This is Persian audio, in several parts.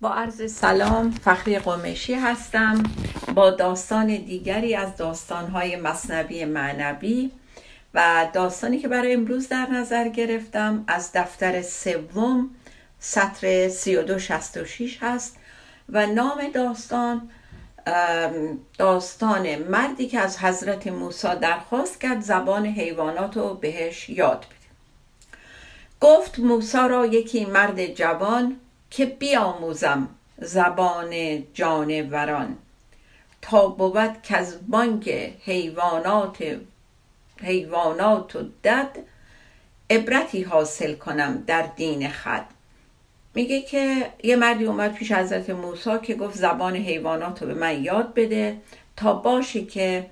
با عرض سلام فخری قمشی هستم. با داستان دیگری از داستانهای مصنوی معنوی و داستانی که برای امروز در نظر گرفتم از دفتر سوم سطر 3266 هست و نام داستان داستان مردی که از حضرت موسی درخواست کرد زبان حیوانات رو بهش یاد بده. گفت موسی را یکی مرد جوان که بیاموزم زبان جانوران تا بود که از بانک حیوانات حیوانات و دد عبرتی حاصل کنم در دین خد میگه که یه مردی اومد پیش حضرت موسی که گفت زبان حیوانات رو به من یاد بده تا باشه که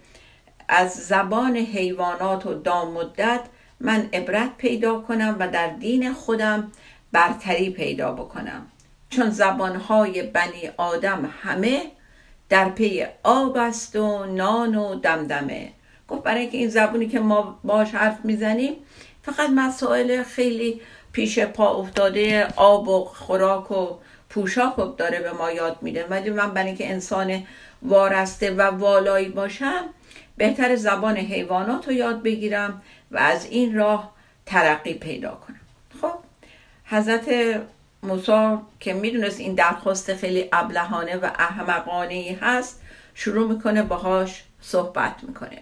از زبان حیوانات و دامدت من عبرت پیدا کنم و در دین خودم برتری پیدا بکنم. چون زبانهای بنی آدم همه در پی آب است و نان و دمدمه. گفت برای اینکه این زبونی که ما باش حرف می‌زنیم فقط مسائل خیلی پیش پا افتاده آب و خوراک و پوشاک داره به ما یاد میده. ولی من برای اینکه انسان وارسته و والایی باشم بهتر زبان حیوانات رو یاد بگیرم و از این راه ترقی پیدا کنم. خب حضرت موسی که می‌دونست این درخواست خیلی ابلهانه و احمقانه ای هست شروع می‌کنه باهاش صحبت می‌کنه.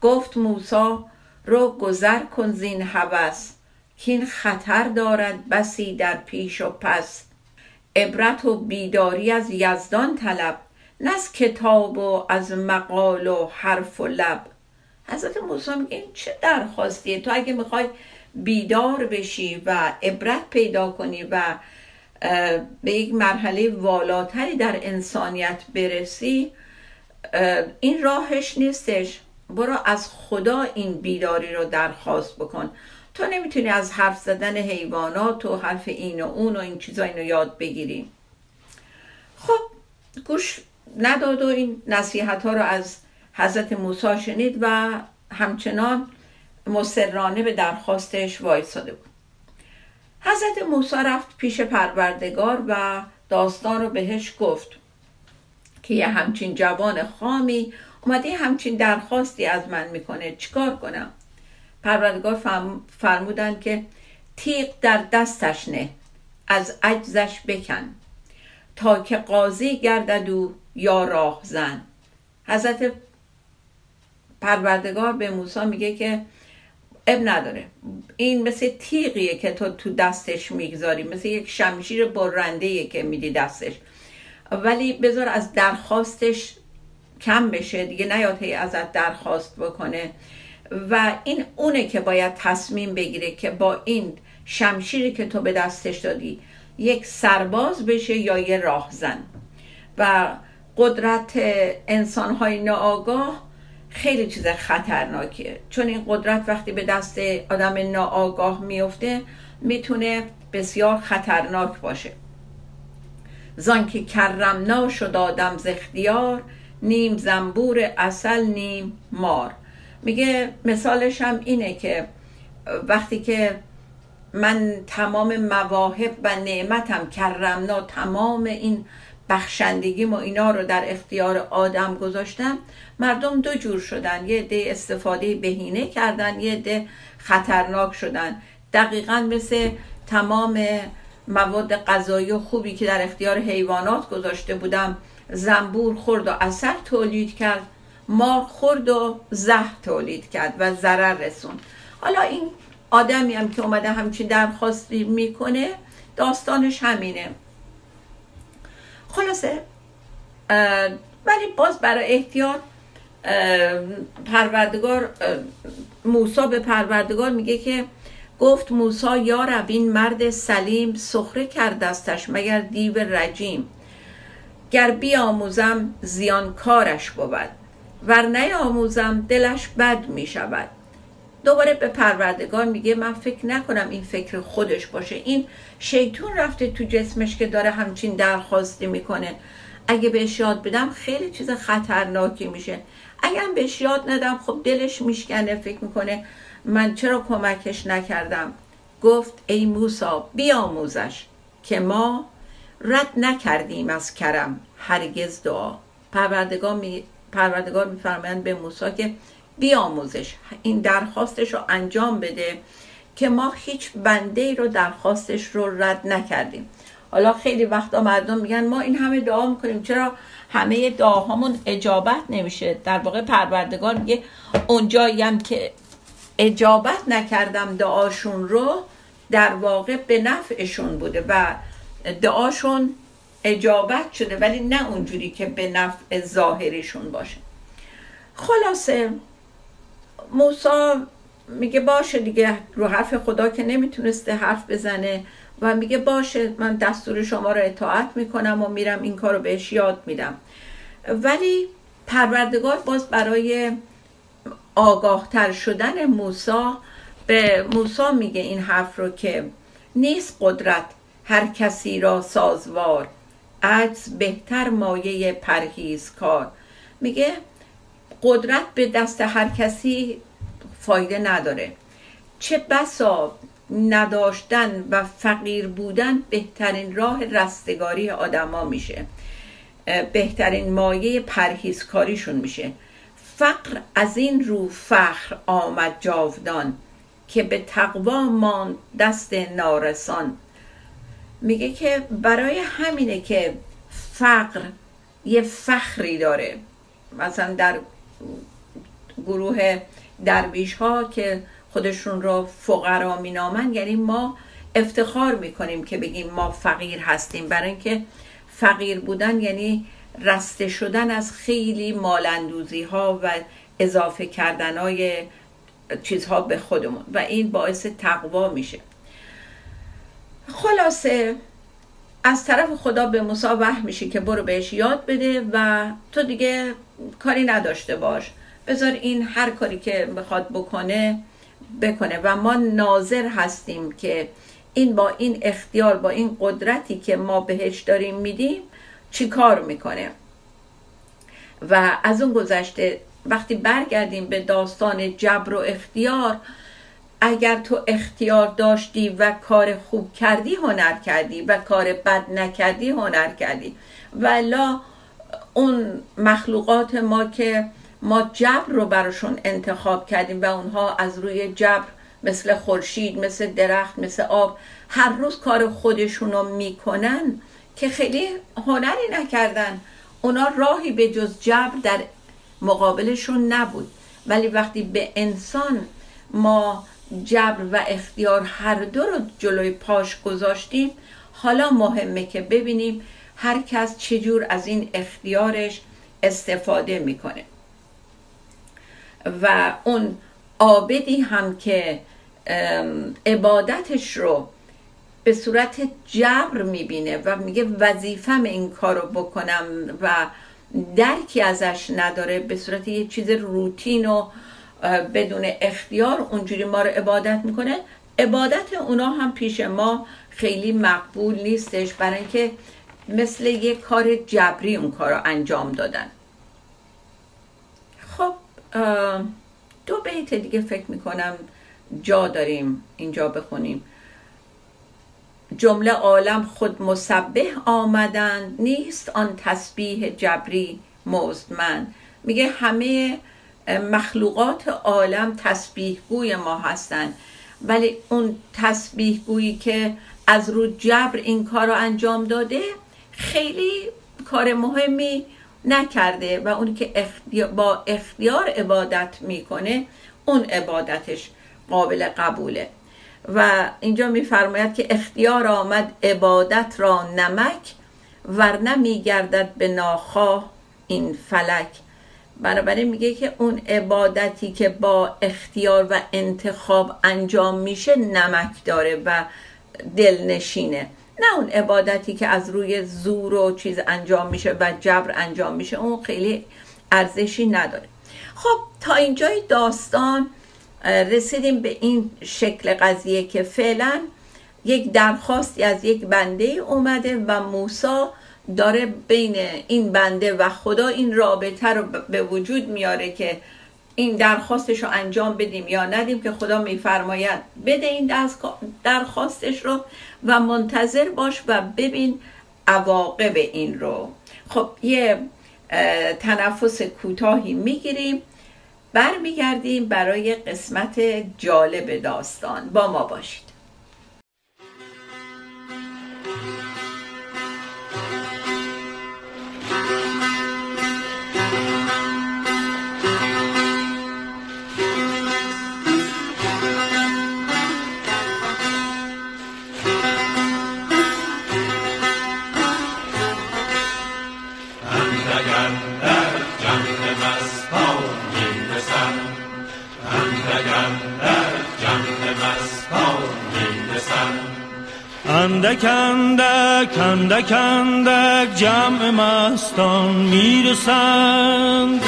گفت موسی رو گذر کن زین هوس که این خطر دارد بسی در پیش و پس. عبرت و بیداری از یزدان طلب نه از کتاب و از مقال و حرف و لب. حضرت موسی میگه این چه درخواستیه؟ تو اگه می‌خوای بیدار بشی و عبرت پیدا کنی و به یک مرحله والاتری در انسانیت برسی این راهش نیستش. برو از خدا این بیداری رو درخواست بکن. تو نمی‌تونی از حرف زدن حیوانات و حرف این و اون و این چیزا اینو یاد بگیری. خب گوش نداد و این نصیحت ها رو از حضرت موسی شنید و همچنان مسررانه به درخواستش وایساده بود. حضرت موسی رفت پیش پروردگار و داستان رو بهش گفت که یه همچین جوان خامی اومده همچین درخواستی از من می‌کنه. چیکار کنم؟ پروردگار فرمودن که تیغ در دستش نه از عجزش بکن تا که قاضی گردد و یا راه زن. حضرت پروردگار به موسی میگه که اب نداره. این مثل تیغیه که تو تو دستش می‌گذاری مثل یک شمشیر برنده که میدی دستش. ولی بذار از درخواستش کم بشه. دیگه نیاد هی ازت درخواست بکنه. و این اونه که باید تصمیم بگیره که با این شمشیری که تو به دستش دادی یک سرباز بشه یا یه راهزن. و قدرت انسانهای ناآگاه خیلی چیز خطرناکیه. چون این قدرت وقتی به دست آدم ناآگاه میفته می‌تونه بسیار خطرناک باشه. زان که کرمنا شد آدم ز نیم زنبور اصل نیم مار. میگه مثالش هم اینه که وقتی که من تمام مواهب و نعمتم کرمنا تمام این بخشندگیم و اینا رو در اختیار آدم گذاشتم مردم دو جور شدن. یه عده استفاده بهینه کردن یه عده خطرناک شدن. دقیقا مثل تمام مواد غذایی خوبی که در اختیار حیوانات گذاشته بودم. زنبور خورد و اثر تولید کرد. مار خورد و زهر تولید کرد و ضرر رسون حالا این آدمی هم که اومده همچین درخواستی می‌کنه داستانش همینه. خلاصه ولی باز برای احتیاط پروردگار موسا به پروردگار میگه که گفت موسا یا رب این مرد سلیم سخره کردستش مگر دیو رجیم. گر بیاموزم زیانکارش بود ور نیاموزم دلش بد می شود دوباره به پروردگار میگه من فکر نکنم این فکر خودش باشه. این شیطون رفته تو جسمش که داره همچین درخواستی می‌کنه. اگه بهش یاد بدم خیلی چیز خطرناکی میشه. اگه هم بهش یاد ندم خب دلش میشکنه فکر می‌کنه من چرا کمکش نکردم؟ گفت ای موسا بیاموزش که ما رد نکردیم از کرم هرگز دعا. پروردگار می پروردگار میفرمایند به موسی که بیاموزش این درخواستش رو انجام بده که ما هیچ بنده ای رو درخواستش رو رد نکردیم. حالا خیلی وقتا مردم میگن ما این همه دعا می‌کنیم چرا همه دعاهامون اجابت نمیشه. در واقع پروردگار میگه اونجایی هم که اجابت نکردم دعاشون رو در واقع به نفعشون بوده و دعاشون اجابت شده ولی نه اونجوری که به نفع ظاهریشون باشه. خلاصه موسا میگه باشه دیگه رو حرف خدا که نمی‌تونسته حرف بزنه و میگه باشه من دستور شما رو اطاعت می‌کنم و میرم این کار رو بهش یاد میدم. ولی پروردگار باز برای آگاهتر شدن موسا به موسا میگه این حرف رو که نیست قدرت هر کسی را سازوار عجز بهتر مایه پرهیز کار میگه قدرت به دست هر کسی فایده نداره. چه بسا نداشتن و فقیر بودن بهترین راه رستگاری آدما میشه. بهترین مایه پرهیزکاریشون میشه. فقر از این رو فخر آمد جاودان که به تقوا ماند دست نارسان. میگه که برای همینه که فقر یه فخری داره. مثلا در گروه درویش ها که خودشون رو فقرا مینامن یعنی ما افتخار می‌کنیم که بگیم ما فقیر هستیم برای اینکه فقیر بودن یعنی رسته شدن از خیلی مالندوزی ها و اضافه کردن های چیزها به خودمون و این باعث تقوا میشه. خلاصه از طرف خدا به وحی میشه که برو بهش یاد بده و تو دیگه کاری نداشته باش. بذار این هر کاری که می‌خواد بکنه بکنه. و ما ناظر هستیم که این با این اختیار با این قدرتی که ما بهش داریم میدیم چی کار می‌کنه؟ و از اون گذشته وقتی برگردیم به داستان جبر و اختیار اگر تو اختیار داشتی و کار خوب کردی هنر کردی و کار بد نکردی هنر کردی. ولا اون مخلوقات ما که ما جبر رو براشون انتخاب کردیم و اونها از روی جبر مثل خورشید مثل درخت مثل آب هر روز کار خودشون رو می‌کنن که خیلی هنری نکردن. اونا راهی به جز جبر در مقابلشون نبود. ولی وقتی به انسان ما جبر و اختیار هر دو رو جلوی پاش گذاشتیم حالا مهمه که ببینیم هر کس چجور از این اختیارش استفاده می‌کنه. و اون عابدی هم که عبادتش رو به صورت جبر می‌بینه و میگه وظیفم این کار رو بکنم و درکی ازش نداره به صورت یه چیز روتین و بدون اختیار اونجوری ما رو عبادت می‌کنه. عبادت اونا هم پیش ما خیلی مقبول نیستش برای اینکه مثل یه کار جبری اون کار رو انجام دادن. خب دو بیت دیگه فکر می‌کنم. جا داریم اینجا بخونیم. جمله عالم خود مسبح آمدن نیست آن تسبیح جبری مزدمن میگه همه مخلوقات عالم تسبیح گوی ما هستند. ولی اون تسبیح گویی که از رو جبر این کار رو انجام داده خیلی کار مهمی نکرده. و اونی که با اختیار عبادت می‌کنه اون عبادتش قابل قبوله. و اینجا میفرماید که اختیار آمد عبادت را نمک ورنه میگردد به ناخواه این فلک. بنابراین میگه که اون عبادتی که با اختیار و انتخاب انجام میشه نمک داره و دلنشینه. نه اون عبادتی که از روی زور و چیز انجام میشه و جبر انجام میشه اون خیلی ارزشی نداره. خب تا اینجای داستان رسیدیم به این شکل قضیه که فعلا یک درخواستی از یک بنده اومده و موسا داره بین این بنده و خدا این رابطه رو به وجود میاره که این درخواستش رو انجام بدیم یا ندیم که خدا میفرماید بده این درخواستش رو و منتظر باش و ببین عواقب این رو. خب یه تنفس کوتاهی می‌گیریم. برمیگردیم برای قسمت جالب داستان. با ما باشید. اندک اندک اندک جمع مستان می‌رسند.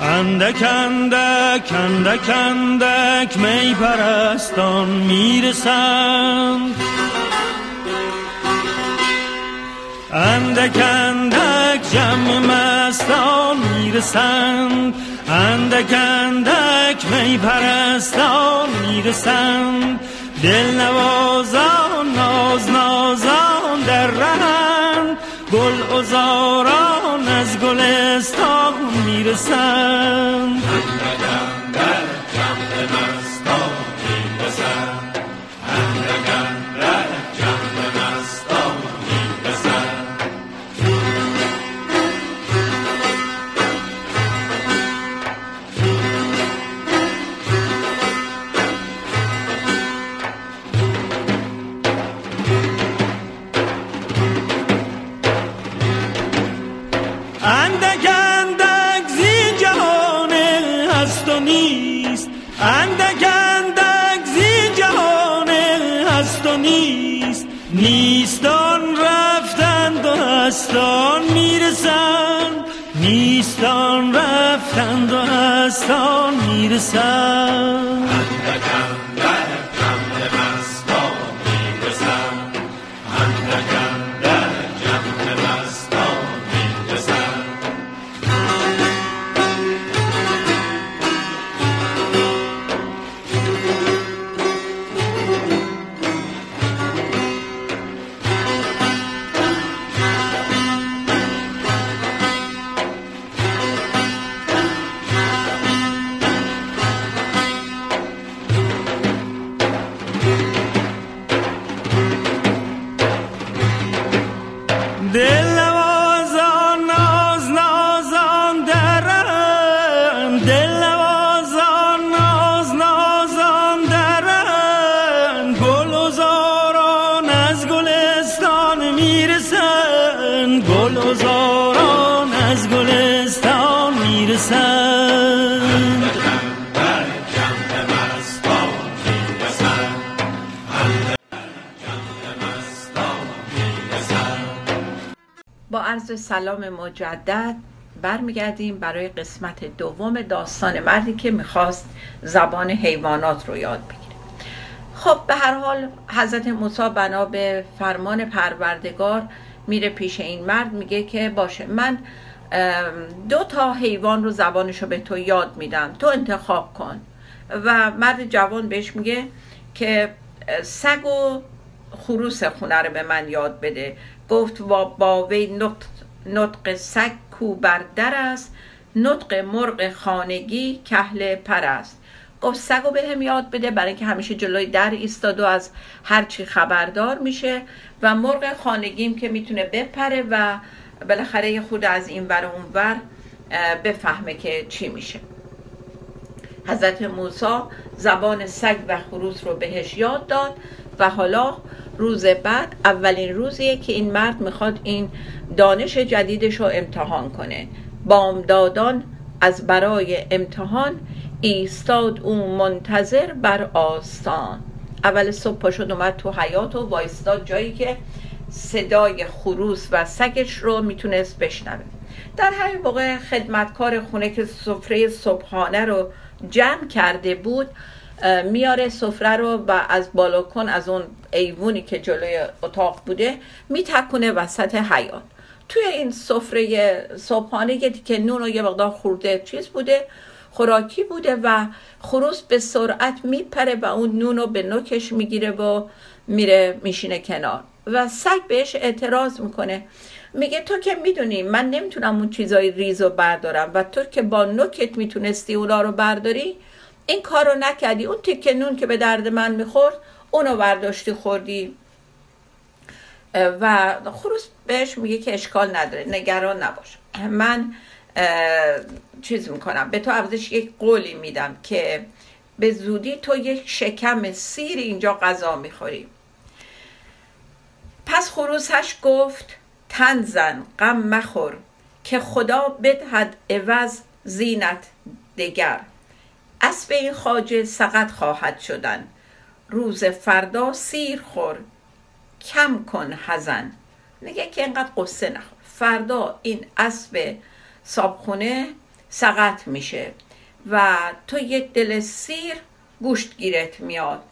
اندک اندک اندک اندک می پرستان می‌رسند. اندک اندک جمع مستان می‌رسند. اندک اندک می پرستان می‌رسند. دل نوازان ناز نازان در رهند گل ازاران از گلستان می‌رسند نیستان رفتند و هستان می‌رسن عرض سلام مجدد برمیگردیم برای قسمت دوم داستان مردی که می‌خواست زبان حیوانات رو یاد بگیره. خب به هر حال حضرت موسی بنا به فرمان پروردگار میره پیش این مرد میگه که باشه من دو تا حیوان رو زبانش رو به تو یاد میدم تو انتخاب کن. و مرد جوان بهش میگه که سگ و خروس خونه رو به من یاد بده. گفت با وی نطق سگ کو بر در است نطق مرغ خانگی کهل پر است. گفت سگ به هم یاد بده برای اینکه همیشه جلوی در ایستاد و از هرچی خبردار میشه و مرغ خانگیم که می‌تونه بپره و بالاخره خود از این ور اون ور بفهمه که چی میشه. حضرت موسی زبان سگ و خروس رو بهش یاد داد و حالا روز بعد اولین روزیه که این مرد می‌خواد این دانش جدیدش رو امتحان کنه. بامدادان از برای امتحان ایستاد او منتظر بر آستان. اول صبح پاشد اومد تو حیات و وایستاد جایی که صدای خروس و سگش رو می‌تونست بشنوه. در همین موقع خدمتکار خونه که سفره صبحانه رو جمع کرده بود میاره سفره رو و از بالکن از اون ایوونی که جلوی اتاق بوده میتکونه وسط حیات توی این سفره صبحانه که نون و یه مقدار خورده چیز بوده. خوراکی بوده و خروس به سرعت میپره و اون نون رو به نوکش می‌گیره و میره میشینه کنار. و سگ بهش اعتراض می‌کنه. میگه تو که می‌دونی من نمی‌تونم اون چیزای ریز رو بردارم و تو که با نوکت می‌تونستی اونا رو برداری این کار رو نکردی. اون تیکه نون که به درد من می‌خورد اونو برداشتی خوردی. و خروس بهش میگه که اشکال نداره نگران نباش. من چیز می‌کنم. به تو عوضش یک قولی میدم که به زودی تو یک شکم سیر اینجا غذا می‌خوری. پس خروسش گفت تن زن غم مخور که خدا بدهد عوض زینت دگر. اسب این خاجه سقط خواهد شدن. روز فردا سیر خور کم کن حزن. نگه که اینقدر قصه نخور. فردا این اسب صابخونه سقط میشه و تو یک دل سیر گوشت گیرت میاد.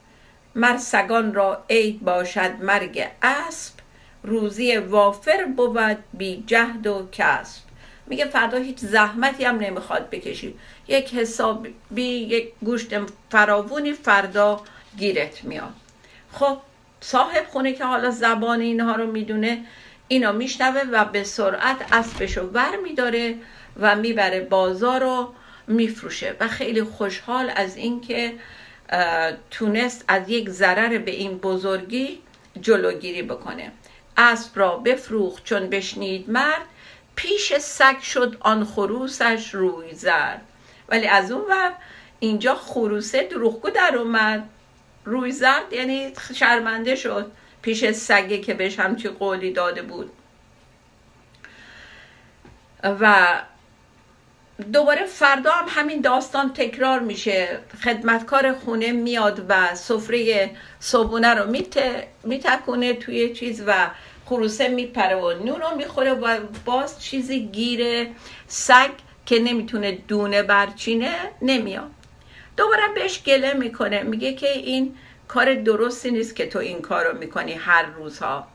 مر سگان را عید باشد مرگ اسب روزی وافر بود بی جهد و کسب. میگه فردا هیچ زحمتی هم نمی‌خواد بکشی. یک حسابی یک گوشت فراوونی فردا گیرت میاد. خب صاحب خونه که حالا زبان اینها رو می‌دونه اینا میشنوه و به سرعت اسبش رو ور میداره و می‌بره بازار رو میفروشه و خیلی خوشحال از اینکه تونست از یک ضرر به این بزرگی جلوگیری بکنه. اسب را بفروخت چون بشنید مرد پیش سگ شد آن خروسش روی زد ولی از اون ور اینجا خروسه دروغگو در اومد. روی زد یعنی شرمنده شد. پیش سگه که بهش همچی قولی داده بود. و دوباره فردا هم همین داستان تکرار میشه. خدمتکار خونه میاد و سفره صبونه رو میتکونه توی چیز و خروسه میپره و نون رو می‌خوره و باز چیزی گیره سگ که نمی‌تونه دونه برچینه نمیاد. دوباره بهش گله می‌کنه. میگه که این کار درستی نیست که تو این کار رو می‌کنی هر روزها.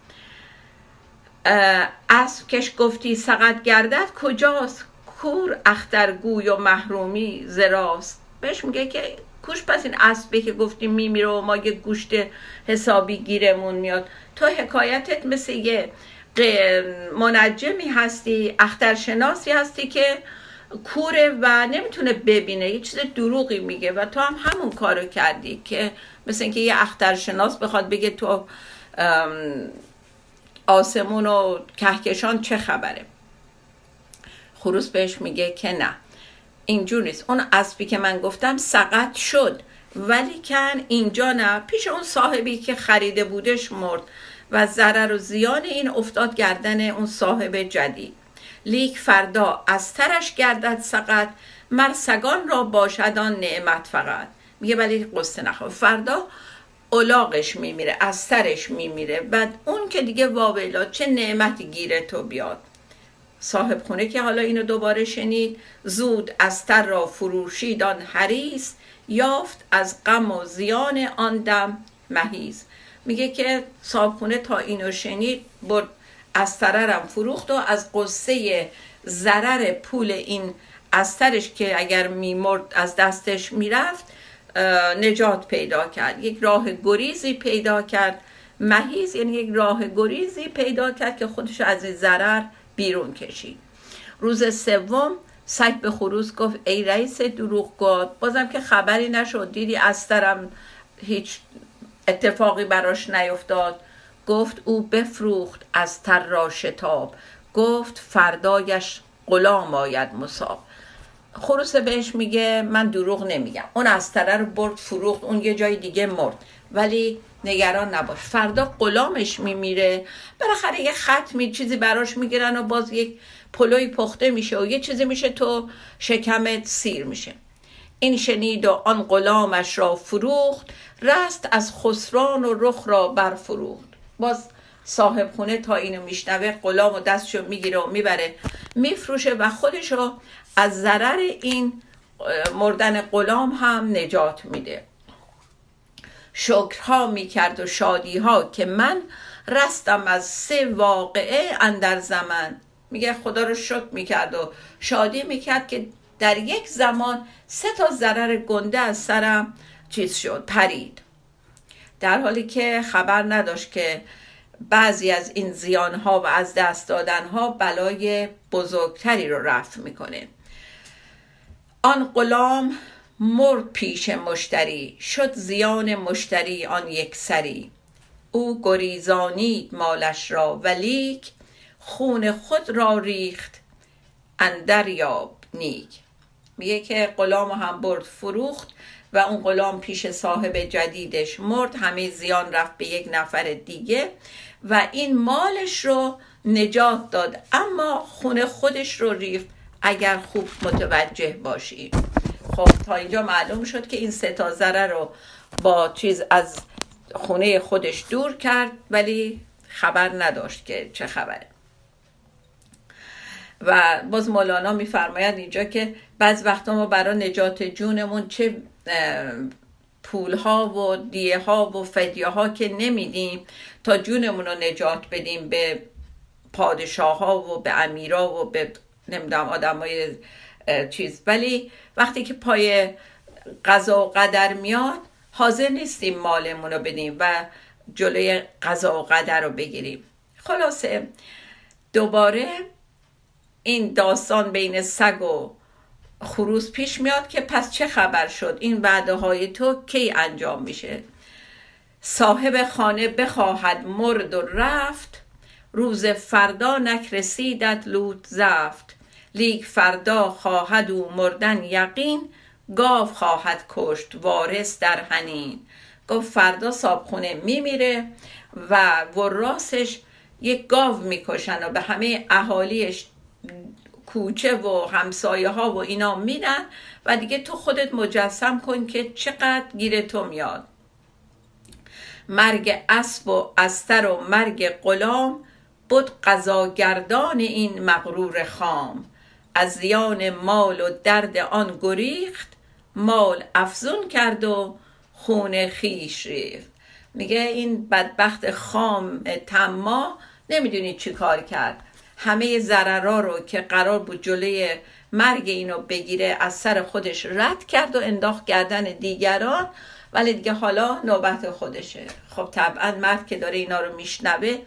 اسب کش گفتی سقط گردد کجاست؟ کور اخترگوی و محرومی زراست. بهش میگه که کوش پس این اسبی که گفتیم میمیره و ما یه گوشت حسابی گیرمون میاد. تو حکایتت مثل یه منجمی هستی اخترشناسی هستی که کوره و نمی‌تونه ببینه یه چیز دروغی میگه و تو هم همون کارو کردی که مثل اینکه یه اخترشناس بخواد بگه تو آسمون و کهکشان چه خبره. خروس بهش میگه که نه اینجور نیست. اون اسبی که من گفتم سقط شد ولی کن اینجا نه. پیش اون صاحبی که خریده بودش مرد و ضرر و زیان این افتاد گردن اون صاحب جدید. لیک فردا از ترش گردد سقط مر سگان را باشد آن نعمت فقط. میگه ولی قصه نخواه. فردا اولاغش میمیره از سرش میمیره. بعد اون که دیگه واویلا چه نعمتی گیره تو بیاد؟ صاحب خونه که حالا اینو دوباره شنید زود از تر را فروشید آن حریص یافت از غم و زیان آن دم مهیز. میگه که صاحب خونه تا اینو شنید برد استررم فروخت و از قصه ضرر پول این استرش که اگر میمرد از دستش می‌رفت نجات پیدا کرد. یک راه گریزی پیدا کرد. مهیز یعنی یک راه گریزی پیدا کرد که خودش از این ضرر بیرون کشید. روز سوم سگ به خروس گفت ای رئیس دروغگو بازم که خبری نشد. دیدی استرم هیچ اتفاقی براش نیفتاد. گفت او بفروخت از تر را شتاب. گفت فردایش غلام آید مصاب. خروس بهش میگه من دروغ نمیگم. اون از رو برد فروخت اون یه جای دیگه مرد. ولی نگران نباش. فردا غلامش میمیره. بالاخره یه خط می چیزی براش می‌گیرن و باز یک پلوی پخته میشه و یه چیزی میشه تو شکمت سیر میشه. این شنید و آن غلامش را فروخت رست از خسران و رخ را برفروخت. باز صاحب خونه تا اینو میشنوه غلام و دستشو می‌گیره و می‌بره میفروشه و خودش رو از ضرر این مردن غلام هم نجات میده. شکرها می‌کرد و شادیها که من رستم از سه واقعه اندر زمن. میگه خدا رو شکر می‌کرد و شادی می‌کرد که در یک زمان سه تا ضرر گنده از سرم چیز شد پرید. در حالی که خبر نداشت که بعضی از این زیانها و از دست دادنها بلای بزرگتری رو رفت می‌کنه. آن غلام مرد پیش مشتری شد زیان مشتری آن یک سری. او گریزانید مالش را ولیک خون خود را ریخت اندر یاب نیک. میگه که غلام هم برد فروخت. و اون غلام پیش صاحب جدیدش مرد. همه زیان رفت به یک نفر دیگه و این مالش رو نجات داد. اما خون خودش رو ریخت. اگر خوب متوجه باشی. خب تا اینجا معلوم شد که این ستازره رو با چیز از خونه خودش دور کرد ولی خبر نداشت که چه خبره. و باز مولانا میفرماید اینجا که بعض وقتا ما برای نجات جونمون چه پول ها و دیه ها و فدیه ها که نمیدیم تا جونمون رو نجات بدیم به پادشاه ها و به امیرا و به نمی‌دونم آدم های چیز. ولی وقتی که پای قضا و قدر میاد حاضر نیستیم مالمون رو بدیم و جلوی قضا و قدر رو بگیریم. خلاصه دوباره این داستان بین سگ و خروس پیش میاد که پس چه خبر شد؟ این وعده های تو کی انجام میشه؟ صاحب خانه بخواهد مرد و رفت روز فردا نکرسیدت لوت زفت. لیک فردا خواهد او مردن یقین گاو خواهد کشت وارث در هنین گفت فردا صابخونه میمیره و وراسش یک گاو می‌کشن و به همه اهالیش کوچه و همسایه ها و اینا میرن و دیگه تو خودت مجسم کن که چقدر گیر تو میاد. مرگ اسب و استر و مرگ غلام بود قضاگردان این مغرور خام. از زیان مال و درد آن گریخت مال افزون کرد و خون خیش ریخت. میگه این بدبخت خام تما نمی‌دونی چی کار کرد. همه ضررا رو که قرار بود جلوی مرگ اینو بگیره از سر خودش رد کرد و انداخت گردن دیگران ولی دیگه حالا نوبت خودشه. خب طبعا مرد که داره اینا رو میشنوه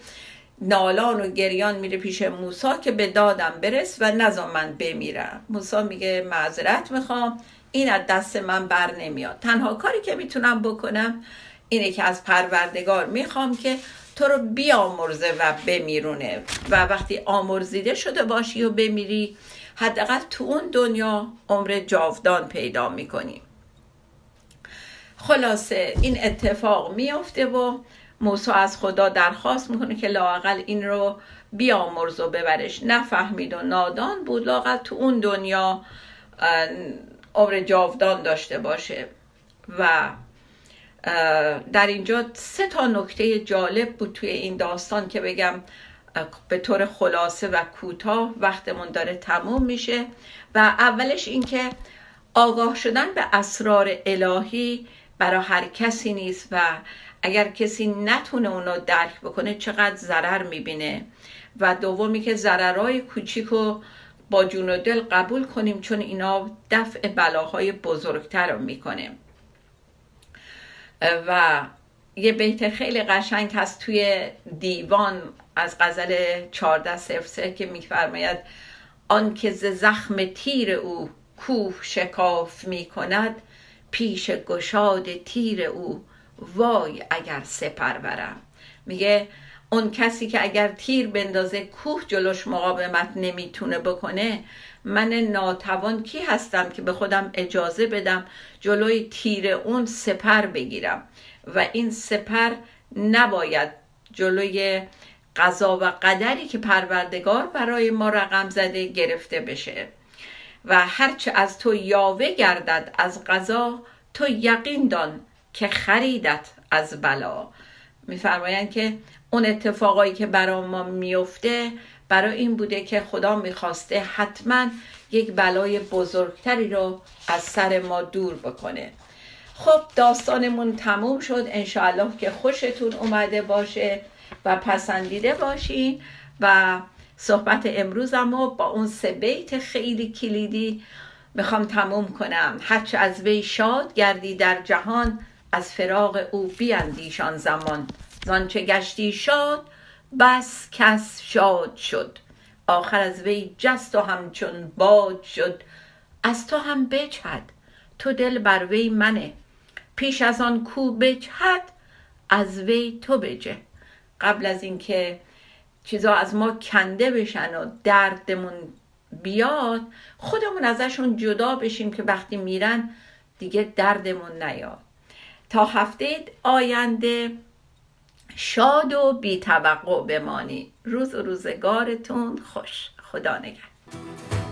نالان و گریان میره پیش موسا که به دادم برس و نزا من بمیرم. موسا میگه معذرت می‌خوام این از دست من بر نمیاد. تنها کاری که می‌تونم بکنم اینه که از پروردگار می‌خوام که تو رو بیامرزه و بمیرونه. و وقتی آمرزیده شده باشی و بمیری حداقل تو اون دنیا عمر جاودان پیدا می‌کنی. خلاصه این اتفاق میافته و موسی از خدا درخواست می‌کنه که لاقل این رو بیامرز و ببرش. نفهمید و نادان بود لاقل تو اون دنیا عمر جاودان داشته باشه. و در اینجا سه تا نکته جالب بود توی این داستان که بگم به طور خلاصه و کوتاه وقتمون داره تموم میشه و اولش اینکه آگاه شدن به اسرار الهی برای هر کسی نیست و اگر کسی نتونه اونو درک بکنه چقدر ضرر می‌بینه و دومی که ضررهای کوچیک رو با جون و دل قبول کنیم چون اینا دفع بلاهای بزرگتر رو می‌کنه. و یه بیت خیلی قشنگ هست توی دیوان از غزل 14 سه که میفرماید آن که ز زخم تیر او کوه شکاف می کند پیش گشاد تیر او وای اگر سپرورم. میگه اون کسی که اگر تیر بندازه کوه جلوش مقاومت نمی‌تونه بکنه من ناتوان کی هستم که به خودم اجازه بدم جلوی تیر اون سپر بگیرم؟ و این سپر نباید جلوی قضا و قدری که پروردگار برای ما رقم زده گرفته بشه. و هرچه از تو یاوه گردد از قضا تو یقین دان که خریدت از بلا. میفرمایند که اون اتفاقایی که برای ما میفته برای این بوده که خدا می‌خواسته حتما یک بلای بزرگتری رو از سر ما دور بکنه. خب داستانمون تموم شد. انشاءالله که خوشتون اومده باشه و پسندیده باشین و صحبت امروزم رو با اون سه بیت خیلی کلیدی می‌خوام تموم کنم. هرچه از وی شاد گردی در جهان از فراغ او بیاندیشان زمان. زانچه گشتی شاد بس کس شاد شد. آخر از وی جست و همچون باد شد. از تو هم بچد تو دل بر وی منه. پیش از آن کو بجهد از وی تو بجه. قبل از اینکه چیزا از ما کنده بشن و دردمون بیاد خودمون ازشون جدا بشیم که وقتی میرن دیگه دردمون نیاد. تا هفته آینده شاد و بی توقع بمانی. روز و روزگارتون خوش. خدا نگهدار.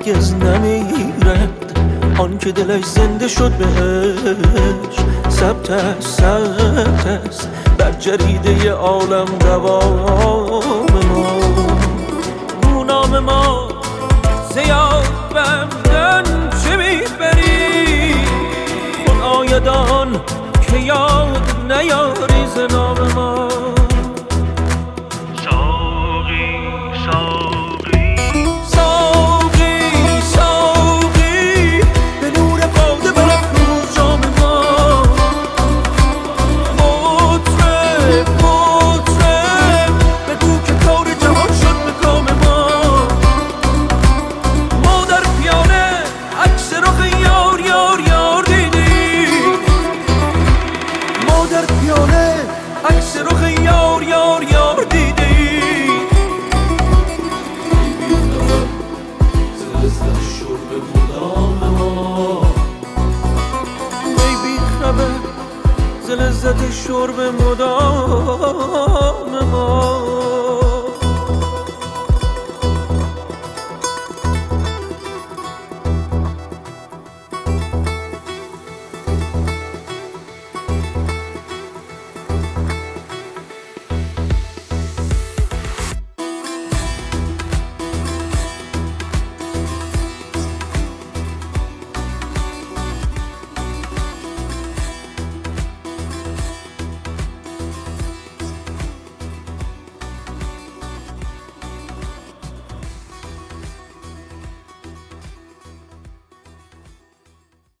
هرگز نمیرد آن که دلش زنده شد بهش. ثبت است ثبت است. بر جریده عالم دوام ما نام ما زیاد بمدن چه می‌بری؟ خود آیدان که یاد نیاری نام ما. vur ben